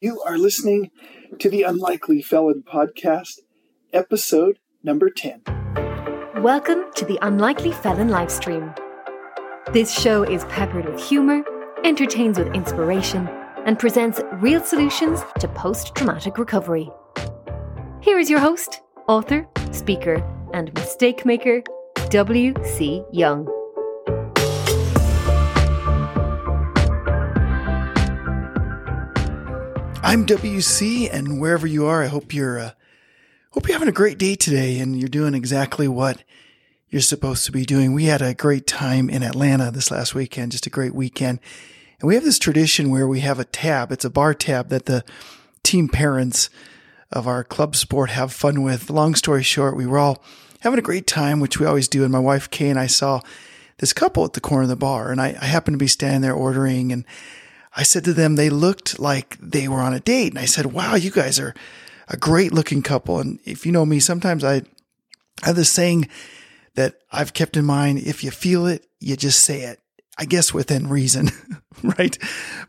You are listening to the Unlikely Felon Podcast, episode number 10. Welcome to the Unlikely Felon livestream. This show is peppered with humor, entertains with inspiration, and presents real solutions to post traumatic recovery. Here is your host, author, speaker, and mistake maker, W.C. Young. I'm WC, and wherever you are, I hope you're uh, hope you're having a great day today, and you're doing exactly what you're supposed to be doing. We had a great time in Atlanta this last weekend, just a great weekend, and we have this tradition where we have a tab. It's a bar tab that the team parents of our club sport have fun with. Long story short, we were all having a great time, which we always do, and my wife Kay and I saw this couple at the corner of the bar, and I, I happened to be standing there ordering and I said to them, they looked like they were on a date. And I said, wow, you guys are a great looking couple. And if you know me, sometimes I have this saying that I've kept in mind. If you feel it, you just say it. I guess within reason, right?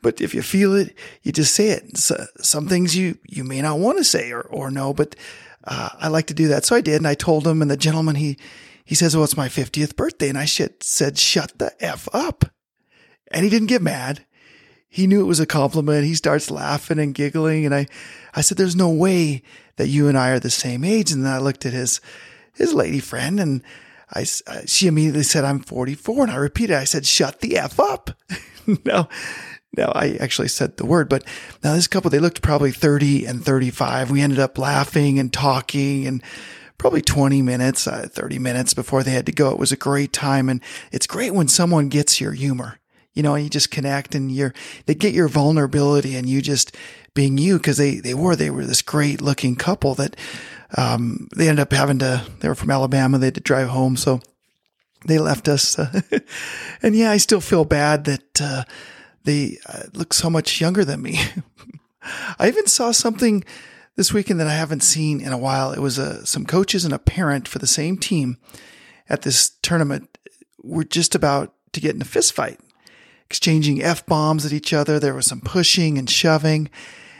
But if you feel it, you just say it. So, some things you, you may not want to say or, or no, but, uh, I like to do that. So I did. And I told him and the gentleman, he, he says, well, it's my 50th birthday. And I said, shut the F up. And he didn't get mad he knew it was a compliment. He starts laughing and giggling. And I, I said, there's no way that you and I are the same age. And then I looked at his, his lady friend and I, she immediately said, I'm 44. And I repeated, I said, shut the F up. no, no, I actually said the word, but now this couple, they looked probably 30 and 35. We ended up laughing and talking and probably 20 minutes, uh, 30 minutes before they had to go. It was a great time. And it's great when someone gets your humor you know, you just connect and you're, they get your vulnerability and you just being you because they, they were, they were this great looking couple that, um, they ended up having to, they were from Alabama. They had to drive home. So they left us. Uh, and yeah, I still feel bad that, uh, they uh, look so much younger than me. I even saw something this weekend that I haven't seen in a while. It was uh, some coaches and a parent for the same team at this tournament were just about to get in a fist fight exchanging F bombs at each other. There was some pushing and shoving.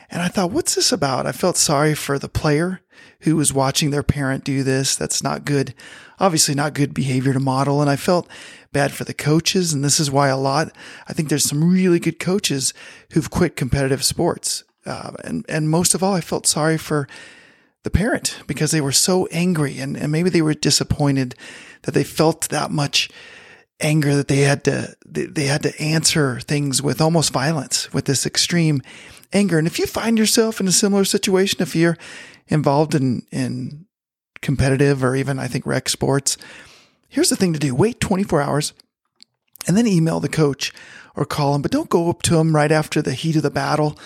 And I thought, what's this about? I felt sorry for the player who was watching their parent do this. That's not good, obviously not good behavior to model. And I felt bad for the coaches. And this is why a lot, I think there's some really good coaches who've quit competitive sports. Uh, and, and most of all, I felt sorry for the parent because they were so angry and, and maybe they were disappointed that they felt that much anger that they had to they had to answer things with almost violence with this extreme anger. And if you find yourself in a similar situation if you're involved in in competitive or even I think rec sports here's the thing to do. Wait 24 hours and then email the coach or call him but don't go up to him right after the heat of the battle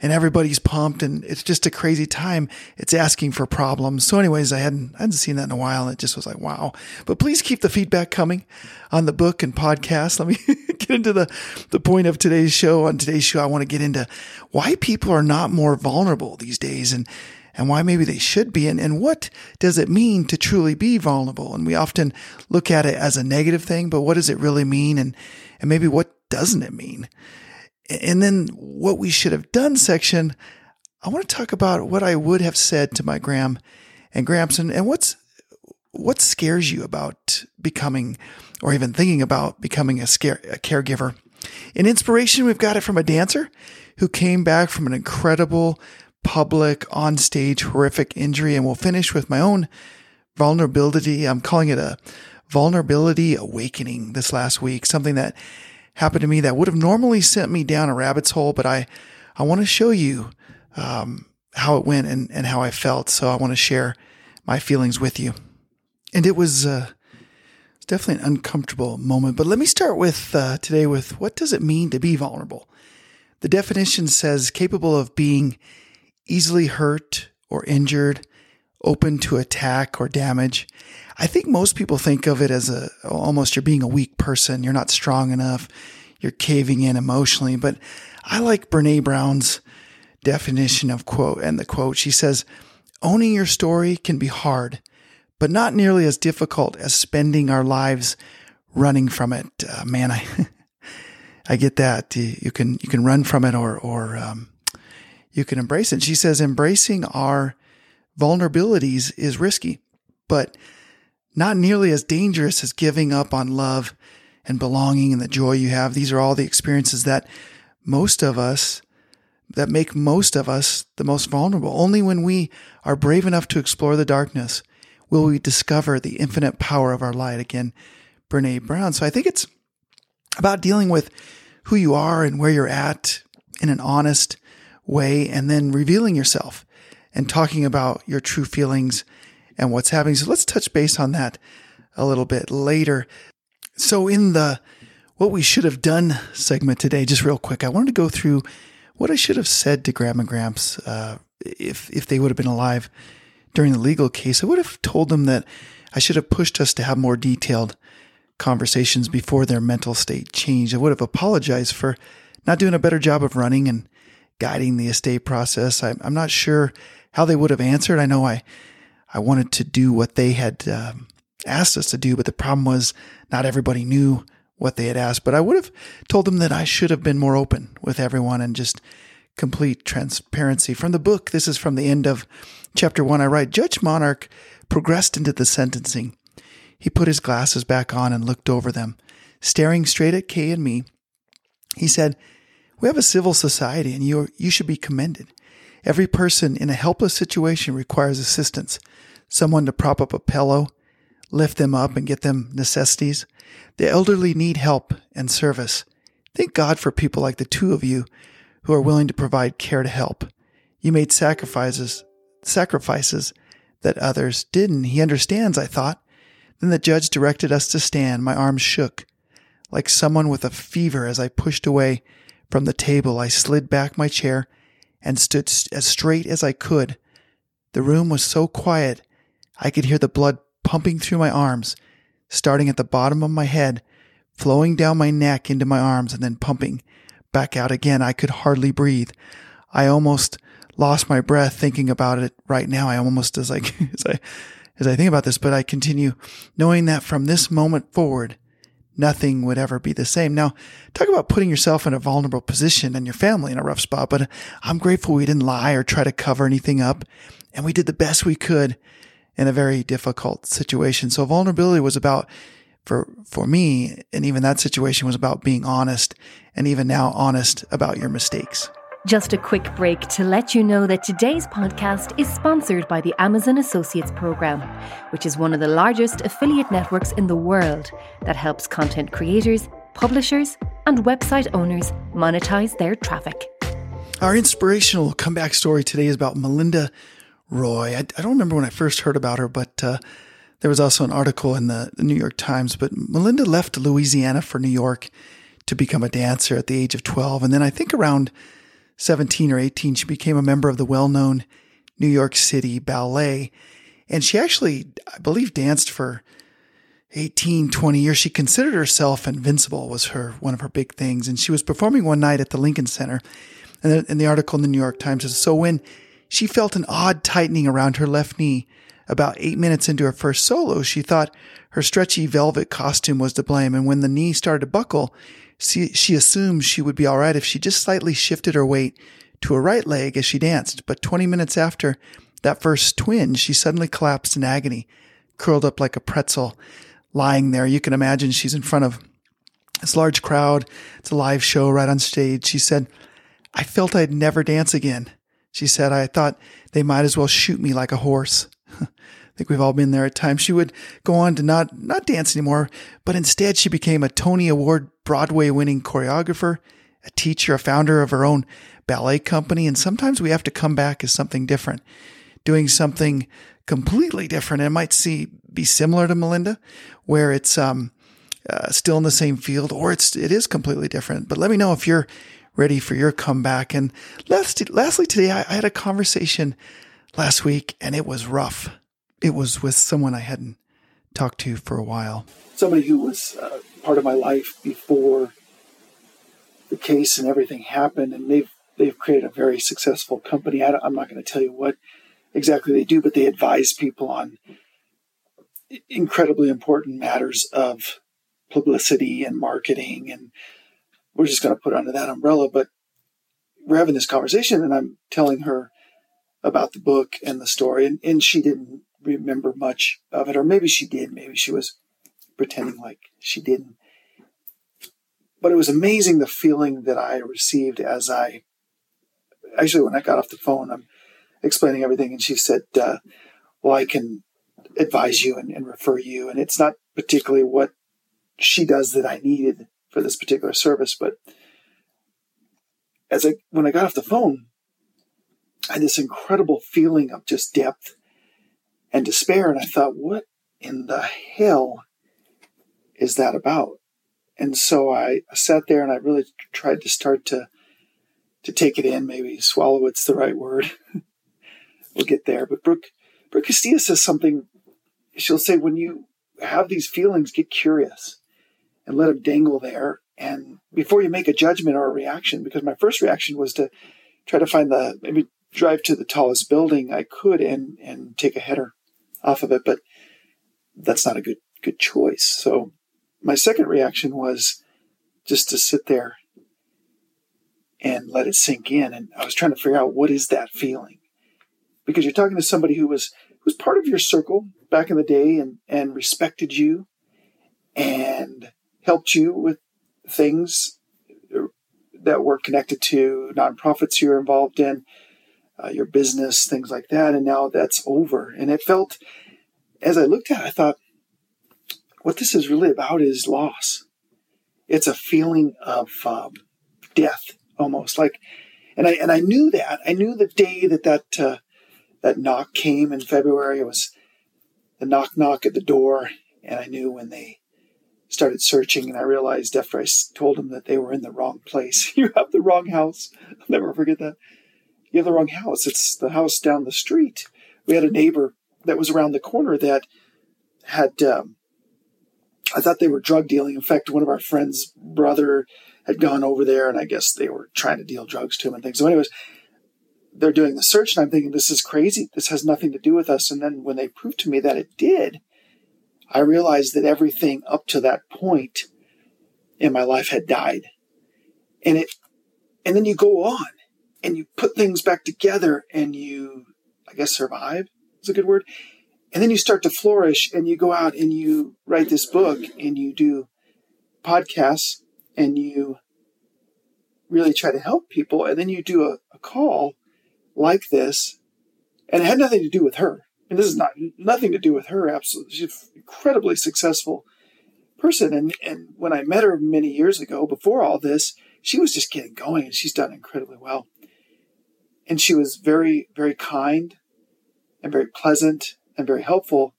and everybody's pumped and it's just a crazy time. It's asking for problems. So anyways, I hadn't, I hadn't seen that in a while. It just was like, wow, but please keep the feedback coming on the book and podcast. Let me get into the, the point of today's show. On today's show, I want to get into why people are not more vulnerable these days and, and why maybe they should be and, and what does it mean to truly be vulnerable? And we often look at it as a negative thing, but what does it really mean? And, and maybe what doesn't it mean? And then what we should have done section, I want to talk about what I would have said to my Gram and Gramson and what's what scares you about becoming or even thinking about becoming a, scare, a caregiver. In inspiration, we've got it from a dancer who came back from an incredible public on stage horrific injury. And we'll finish with my own vulnerability. I'm calling it a vulnerability awakening this last week, something that happened to me that would have normally sent me down a rabbit's hole, but I, I want to show you, um, how it went and, and how I felt. So I want to share my feelings with you. And it was, uh, definitely an uncomfortable moment, but let me start with, uh, today with what does it mean to be vulnerable? The definition says capable of being easily hurt or injured, open to attack or damage. I think most people think of it as a almost you're being a weak person. You're not strong enough. You're caving in emotionally. But I like Brene Brown's definition of quote and the quote. She says, owning your story can be hard, but not nearly as difficult as spending our lives running from it. Uh, man, I, I get that. You can, you can run from it or, or, um, you can embrace it. She says embracing our vulnerabilities is risky, but not nearly as dangerous as giving up on love and belonging and the joy you have. These are all the experiences that most of us, that make most of us the most vulnerable. Only when we are brave enough to explore the darkness will we discover the infinite power of our light. Again, Brene Brown. So I think it's about dealing with who you are and where you're at in an honest way and then revealing yourself and talking about your true feelings and what's happening. So let's touch base on that a little bit later. So in the what we should have done segment today, just real quick, I wanted to go through what I should have said to Gram and Gramps uh, if if they would have been alive during the legal case. I would have told them that I should have pushed us to have more detailed conversations before their mental state changed. I would have apologized for not doing a better job of running and guiding the estate process. I, am not sure how they would have answered. I know I, I wanted to do what they had um, asked us to do, but the problem was not everybody knew what they had asked. But I would have told them that I should have been more open with everyone and just complete transparency. From the book, this is from the end of chapter one. I write Judge Monarch progressed into the sentencing. He put his glasses back on and looked over them. Staring straight at Kay and me, he said, We have a civil society and you, you should be commended. Every person in a helpless situation requires assistance someone to prop up a pillow, lift them up, and get them necessities. The elderly need help and service. Thank God for people like the two of you who are willing to provide care to help. You made sacrifices, sacrifices that others didn't. He understands, I thought. Then the judge directed us to stand. My arms shook. Like someone with a fever as I pushed away from the table, I slid back my chair and stood as straight as I could. The room was so quiet, I could hear the blood pumping through my arms, starting at the bottom of my head, flowing down my neck into my arms, and then pumping back out again. I could hardly breathe. I almost lost my breath thinking about it right now. I almost as like as I as I think about this, but I continue knowing that from this moment forward, nothing would ever be the same. Now, talk about putting yourself in a vulnerable position and your family in a rough spot, but I'm grateful we didn't lie or try to cover anything up. And we did the best we could in a very difficult situation. So vulnerability was about for, for me, and even that situation was about being honest and even now honest about your mistakes. Just a quick break to let you know that today's podcast is sponsored by the Amazon Associates Program, which is one of the largest affiliate networks in the world that helps content creators, publishers, and website owners monetize their traffic. Our inspirational comeback story today is about Melinda Roy. I, I don't remember when I first heard about her, but uh, there was also an article in the, the New York Times. But Melinda left Louisiana for New York to become a dancer at the age of 12. And then I think around 17 or 18, she became a member of the well known New York City Ballet. And she actually, I believe, danced for 18, 20 years. She considered herself invincible was her, one of her big things. And she was performing one night at the Lincoln Center. And the, and the article in the New York Times says, so when she felt an odd tightening around her left knee about eight minutes into her first solo, she thought her stretchy velvet costume was to blame. And when the knee started to buckle, she, she assumed she would be all right if she just slightly shifted her weight to her right leg as she danced. But 20 minutes after that first twinge, she suddenly collapsed in agony, curled up like a pretzel, lying there. You can imagine she's in front of this large crowd. It's a live show right on stage. She said, I felt I'd never dance again. She said, I thought they might as well shoot me like a horse. Think we've all been there at times. She would go on to not, not dance anymore, but instead she became a Tony Award Broadway winning choreographer, a teacher, a founder of her own ballet company. And sometimes we have to come back as something different, doing something completely different. And it might see, be similar to Melinda, where it's, um, uh, still in the same field or it's, it is completely different. But let me know if you're ready for your comeback. And last, lastly, today I, I had a conversation last week and it was rough it was with someone I hadn't talked to for a while. Somebody who was uh, part of my life before the case and everything happened, and they've they've created a very successful company. I am not going to tell you what exactly they do, but they advise people on incredibly important matters of publicity and marketing, and we're just going to put under that umbrella. But we're having this conversation and I'm telling her about the book and the story, and, and she didn't remember much of it, or maybe she did. Maybe she was pretending like she didn't. But it was amazing the feeling that I received as I actually, when I got off the phone, I'm explaining everything, and she said, uh, Well, I can advise you and, and refer you. And it's not particularly what she does that I needed for this particular service, but as I when I got off the phone, I had this incredible feeling of just depth and despair. And I thought, what in the hell is that about? And so I sat there and I really tried to start to to take it in, maybe swallow it's the right word. we'll get there. But Brooke Brooke Castillo says something. She'll say, when you have these feelings, get curious and let them dangle there. And before you make a judgment or a reaction, because my first reaction was to try to find the maybe drive to the tallest building I could and and take a header off of it, but that's not a good good choice. So my second reaction was just to sit there and let it sink in. And I was trying to figure out what is that feeling? Because you're talking to somebody who was who was part of your circle back in the day and, and respected you and helped you with things that were connected to nonprofits you were involved in, uh, your business, things like that. And now that's over. And it felt, as I looked at it, I thought, what this is really about is loss. It's a feeling of um, death almost like, and I, and I knew that I knew the day that that, uh, that knock came in February. It was the knock knock at the door. And I knew when they started searching and I realized after I told them that they were in the wrong place. you have the wrong house. I'll never forget that. You have the wrong house. It's the house down the street. We had a neighbor that was around the corner that had, um, I thought they were drug dealing. In fact, one of our friends' brother had gone over there and I guess they were trying to deal drugs to him and things. So, anyways, they're doing the search and I'm thinking, this is crazy. This has nothing to do with us. And then when they proved to me that it did, I realized that everything up to that point in my life had died. And it, and then you go on and you put things back together and you, I guess, survive is a good word. And then you start to flourish and you go out and you write this book and you do podcasts and you really try to help people. And then you do a, a call like this. And it had nothing to do with her and this is not nothing to do with her. Absolutely, she's an incredibly successful person. And and when I met her many years ago, before all this, she was just getting going, and she's done incredibly well. And she was very very kind, and very pleasant, and very helpful.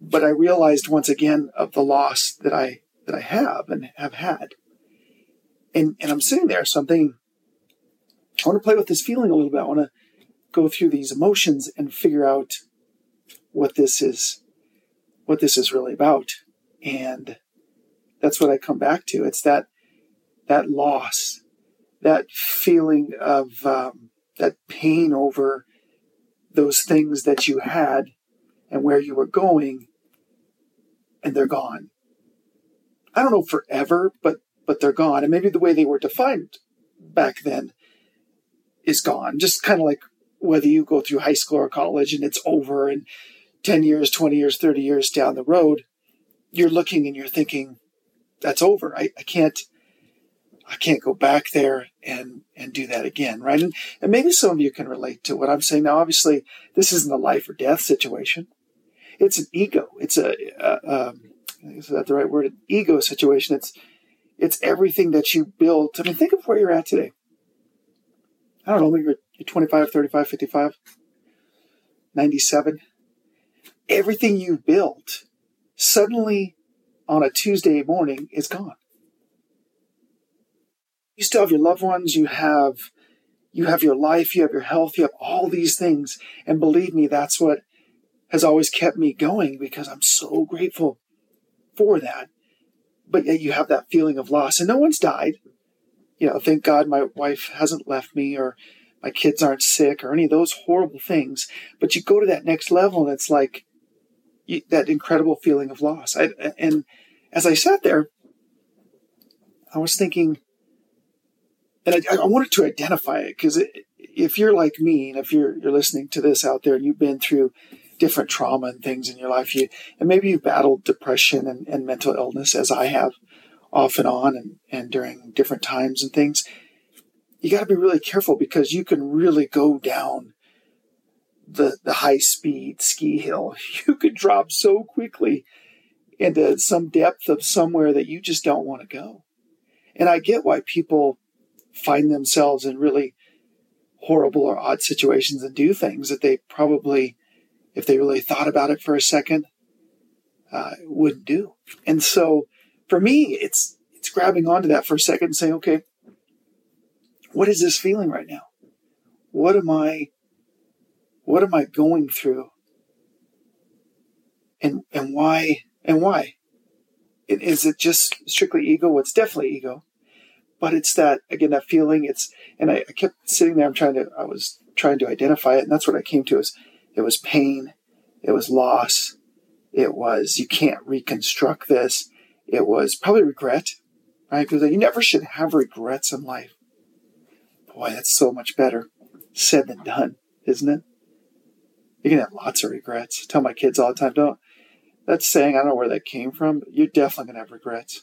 But I realized once again of the loss that I that I have and have had. And and I'm sitting there, so I'm thinking, I want to play with this feeling a little bit. I want to go through these emotions and figure out what this is what this is really about and that's what i come back to it's that that loss that feeling of um, that pain over those things that you had and where you were going and they're gone. I don't know forever but but they're gone. And maybe the way they were defined back then is gone. Just kind of like whether you go through high school or college and it's over and 10 years, 20 years, 30 years down the road, you're looking and you're thinking, that's over. I, I can't, I can't go back there and, and do that again. Right. And, and maybe some of you can relate to what I'm saying. Now, obviously this isn't a life or death situation. It's an ego. It's a, a um, is that the right word? An ego situation. It's, it's everything that you built. I mean, think of where you're at today. I don't know, maybe you're 25, 35, 55, 97. Everything you built suddenly on a Tuesday morning is gone. You still have your loved ones, you have you have your life, you have your health, you have all these things. And believe me, that's what has always kept me going because I'm so grateful for that. But yet you have that feeling of loss. And no one's died you know, thank God my wife hasn't left me or my kids aren't sick or any of those horrible things. But you go to that next level and it's like you, that incredible feeling of loss. I, and as I sat there, I was thinking, and I, I wanted to identify it because if you're like me and if you're you're listening to this out there and you've been through different trauma and things in your life, you and maybe you've battled depression and, and mental illness as I have off and on and, and during different times and things, you got to be really careful because you can really go down the the high speed ski hill. You could drop so quickly into some depth of somewhere that you just don't want to go. And I get why people find themselves in really horrible or odd situations and do things that they probably, if they really thought about it for a second, uh, wouldn't do. And so for me, it's it's grabbing onto that for a second and saying, okay, what is this feeling right now? What am I what am I going through? And and why and why? Is it just strictly ego? Well, it's definitely ego. But it's that again, that feeling, it's and I, I kept sitting there, I'm trying to I was trying to identify it, and that's what I came to is it was pain, it was loss, it was you can't reconstruct this, it was probably regret, right? Because you never should have regrets in life. Boy, that's so much better said than done, isn't it? You can have lots of regrets. I tell my kids all the time, don't. That saying, I don't know where that came from, but you're definitely going to have regrets.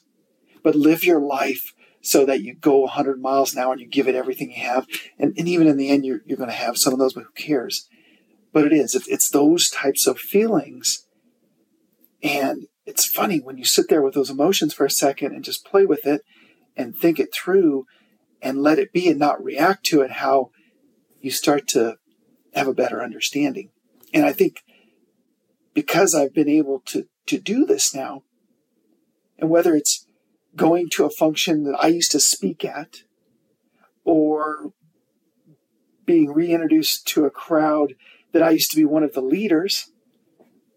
But live your life so that you go 100 miles an hour and you give it everything you have. And, and even in the end, you're, you're going to have some of those, but who cares? But it is. It's, it's those types of feelings. And it's funny when you sit there with those emotions for a second and just play with it and think it through and let it be and not react to it, how you start to have a better understanding. And I think because I've been able to, to do this now, and whether it's going to a function that I used to speak at or being reintroduced to a crowd that I used to be one of the leaders,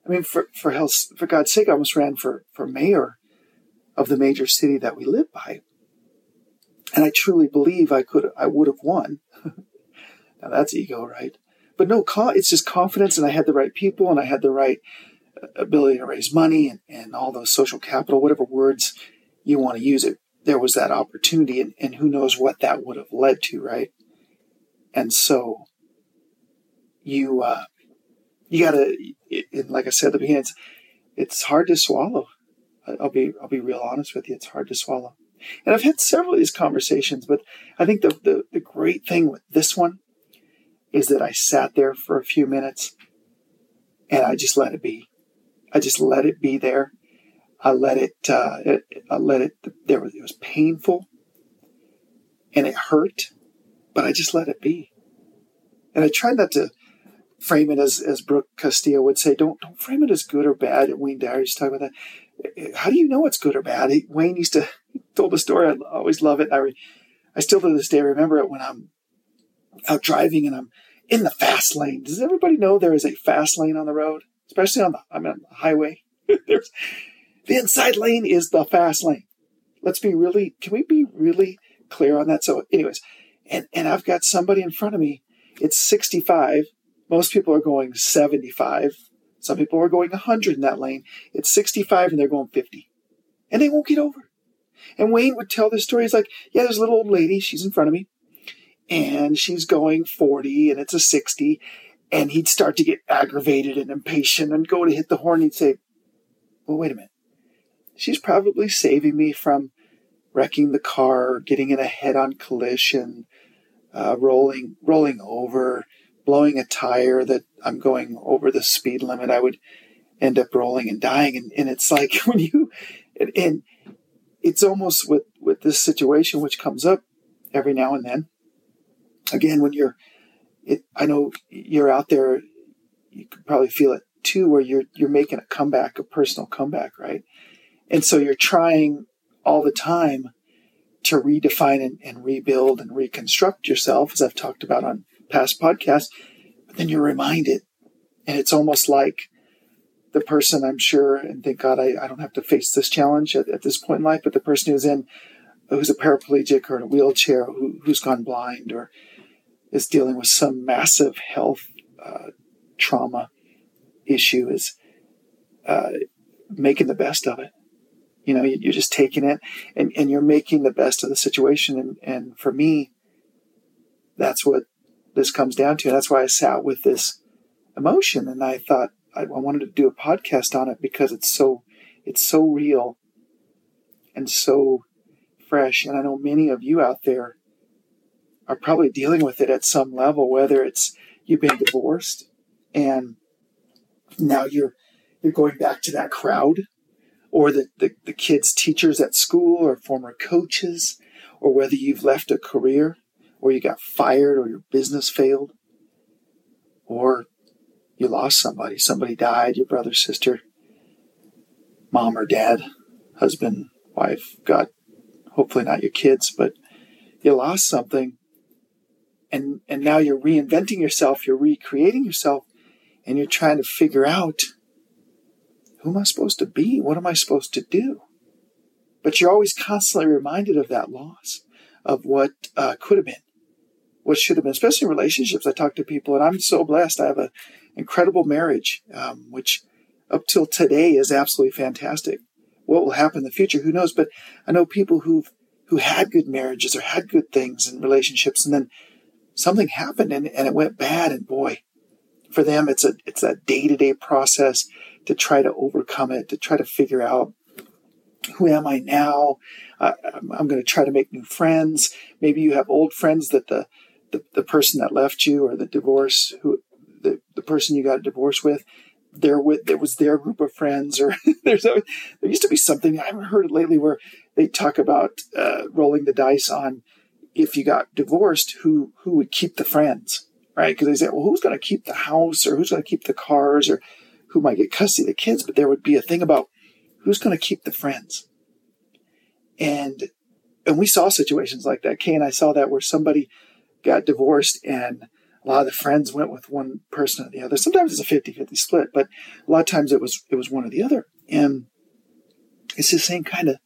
I mean, for for hell's, for God's sake, I almost ran for for mayor of the major city that we live by, and I truly believe I could I would have won. now that's ego, right? But no, it's just confidence, and I had the right people, and I had the right uh, ability to raise money, and, and all those social capital, whatever words you want to use it. There was that opportunity, and, and who knows what that would have led to, right? And so you uh, you gotta, it, like I said at the beginning, it's, it's hard to swallow. I'll be, I'll be real honest with you. It's hard to swallow. And I've had several of these conversations, but I think the, the, the great thing with this one is that I sat there for a few minutes and I just let it be. I just let it be there. I let it, uh, it I let it, there was, it was painful and it hurt, but I just let it be. And I tried not to frame it as, as Brooke Castillo would say, don't, don't frame it as good or bad. Wayne Dyer used to talk about that. How do you know it's good or bad? Wayne used to told a story. I always love it. I, re, I still to this day remember it when I'm out driving and I'm in the fast lane. Does everybody know there is a fast lane on the road, especially on the, I'm on the highway? There's the inside lane is the fast lane. Let's be really, can we be really clear on that? So anyways, and, and I've got somebody in front of me. It's 65 most people are going 75. Some people are going 100 in that lane. It's 65 and they're going 50. And they won't get over. And Wayne would tell this story. He's like, yeah, there's a little old lady. She's in front of me. And she's going 40 and it's a 60. And he'd start to get aggravated and impatient and go to hit the horn. He'd say, well, wait a minute. She's probably saving me from wrecking the car, getting in a head-on collision, uh, rolling, rolling over, blowing a tire that I'm going over the speed limit, I would end up rolling and dying. And, and it's like when you, and, and it's almost with, with this situation, which comes up every now and then. Again, when you're, it, I know you're out there, you could probably feel it too, where you're, you're making a comeback, a personal comeback, right? And so you're trying all the time to redefine and, and rebuild and reconstruct yourself, as I've talked about on past podcasts, but then you're reminded. And it's almost like the person I'm sure, and thank God I, I don't have to face this challenge at, at, this point in life, but the person who's in, who's a paraplegic or in a wheelchair, who, who's gone blind or is dealing with some massive health uh, trauma issue is uh, making the best of it. You know, you're just taking it and, and you're making the best of the situation. And, and for me, that's what this comes down to. And that's why I sat with this emotion and I thought I, I wanted to do a podcast on it because it's so it's so real and so fresh. And I know many of you out there are probably dealing with it at some level, whether it's you've been divorced and now you're you're going back to that crowd or the, the, the kids teachers at school or former coaches or whether you've left a career or you got fired or your business failed or you lost somebody. Somebody died your brother sister mom or dad husband wife god hopefully not your kids but you lost something and and now you're reinventing yourself you're recreating yourself and you're trying to figure out who am I supposed to be? What am I supposed to do? But you're always constantly reminded of that loss, of what uh, could have been, what should have been, especially in relationships. I talk to people, and I'm so blessed. I have an incredible marriage, um, which up till today is absolutely fantastic. What will happen in the future, who knows? But I know people who've who had good marriages or had good things in relationships, and then something happened and, and it went bad, and boy, for them, it's a it's a day to day process to try to overcome it, to try to figure out who am I now. Uh, I'm going to try to make new friends. Maybe you have old friends that the the, the person that left you or the divorce who the, the person you got a divorce with there with there was their group of friends or there's a, there used to be something I haven't heard it lately where they talk about uh, rolling the dice on if you got divorced who who would keep the friends right? Because they say, well, who's going to keep the house or who's going to keep the cars or who might get custody of the kids? But there would be a thing about who's going to keep the friends. And and we saw situations like that. Kay and I saw that where somebody got divorced and a lot of the friends went with one person or the other. Sometimes it's a 50-50 split, but a lot of times it was it was one or the other. And it's the same kind of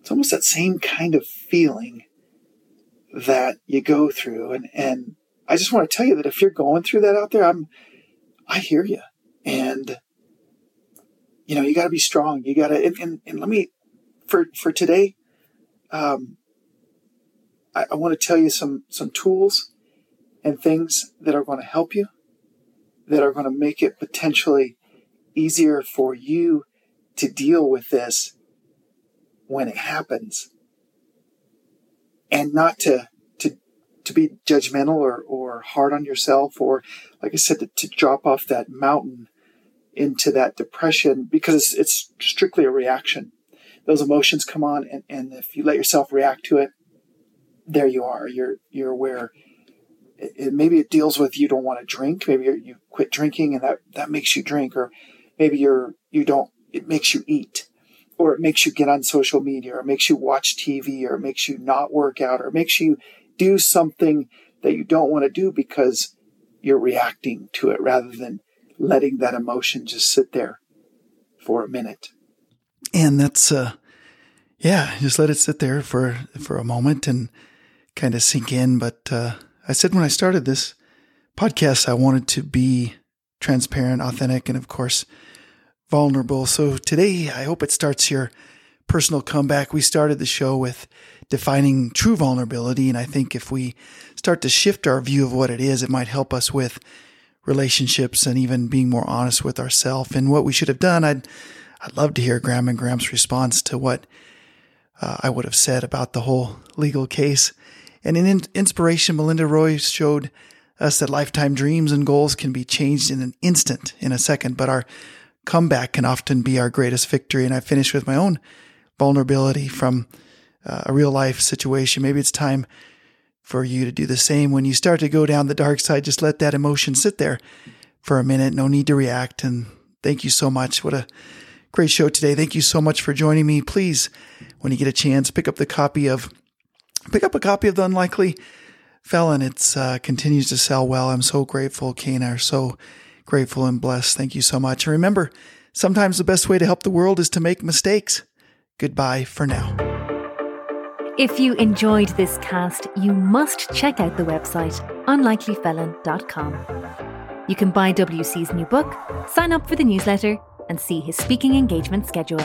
it's almost that same kind of feeling that you go through and and I just want to tell you that if you're going through that out there, I'm, I hear you. And, you know, you got to be strong. You got to, and, and, and, let me, for, for today, um, I, I want to tell you some, some tools and things that are going to help you, that are going to make it potentially easier for you to deal with this when it happens and not to to to be judgmental or, or hard on yourself or like i said to, to drop off that mountain into that depression because it's, it's, strictly a reaction. Those emotions come on and, and if you let yourself react to it there you are. You're you're where it, it, maybe it deals with you don't want to drink. Maybe you quit drinking and that that makes you drink or maybe you're you don't it makes you eat or it makes you get on social media or it makes you watch tv or it makes you not work out or it makes you do something that you don't want to do because you're reacting to it rather than letting that emotion just sit there for a minute. And that's uh yeah, just let it sit there for for a moment and kind of sink in, but uh I said when I started this podcast I wanted to be transparent, authentic and of course vulnerable. So today I hope it starts your personal comeback. We started the show with defining true vulnerability. And I think if we start to shift our view of what it is, it might help us with relationships and even being more honest with ourselves and what we should have done. I'd, I'd love to hear Gram and Gramps' response to what uh, I would have said about the whole legal case. And in inspiration, Melinda Roy showed us that lifetime dreams and goals can be changed in an instant, in a second, but our comeback can often be our greatest victory. And I finished with my own vulnerability from uh, a real life situation. Maybe it's time for you to do the same. When you start to go down the dark side, just let that emotion sit there for a minute. No need to react. And thank you so much. What a great show today. Thank you so much for joining me. Please, when you get a chance, pick up the copy of pick up a copy of the Unlikely Felon. It's uh, continues to sell well. I'm so grateful. I are so grateful and blessed. Thank you so much. And remember, sometimes the best way to help the world is to make mistakes. Goodbye for now. If you enjoyed this cast, you must check out the website unlikelyfelon.com. You can buy WC's new book, sign up for the newsletter, and see his speaking engagement schedule.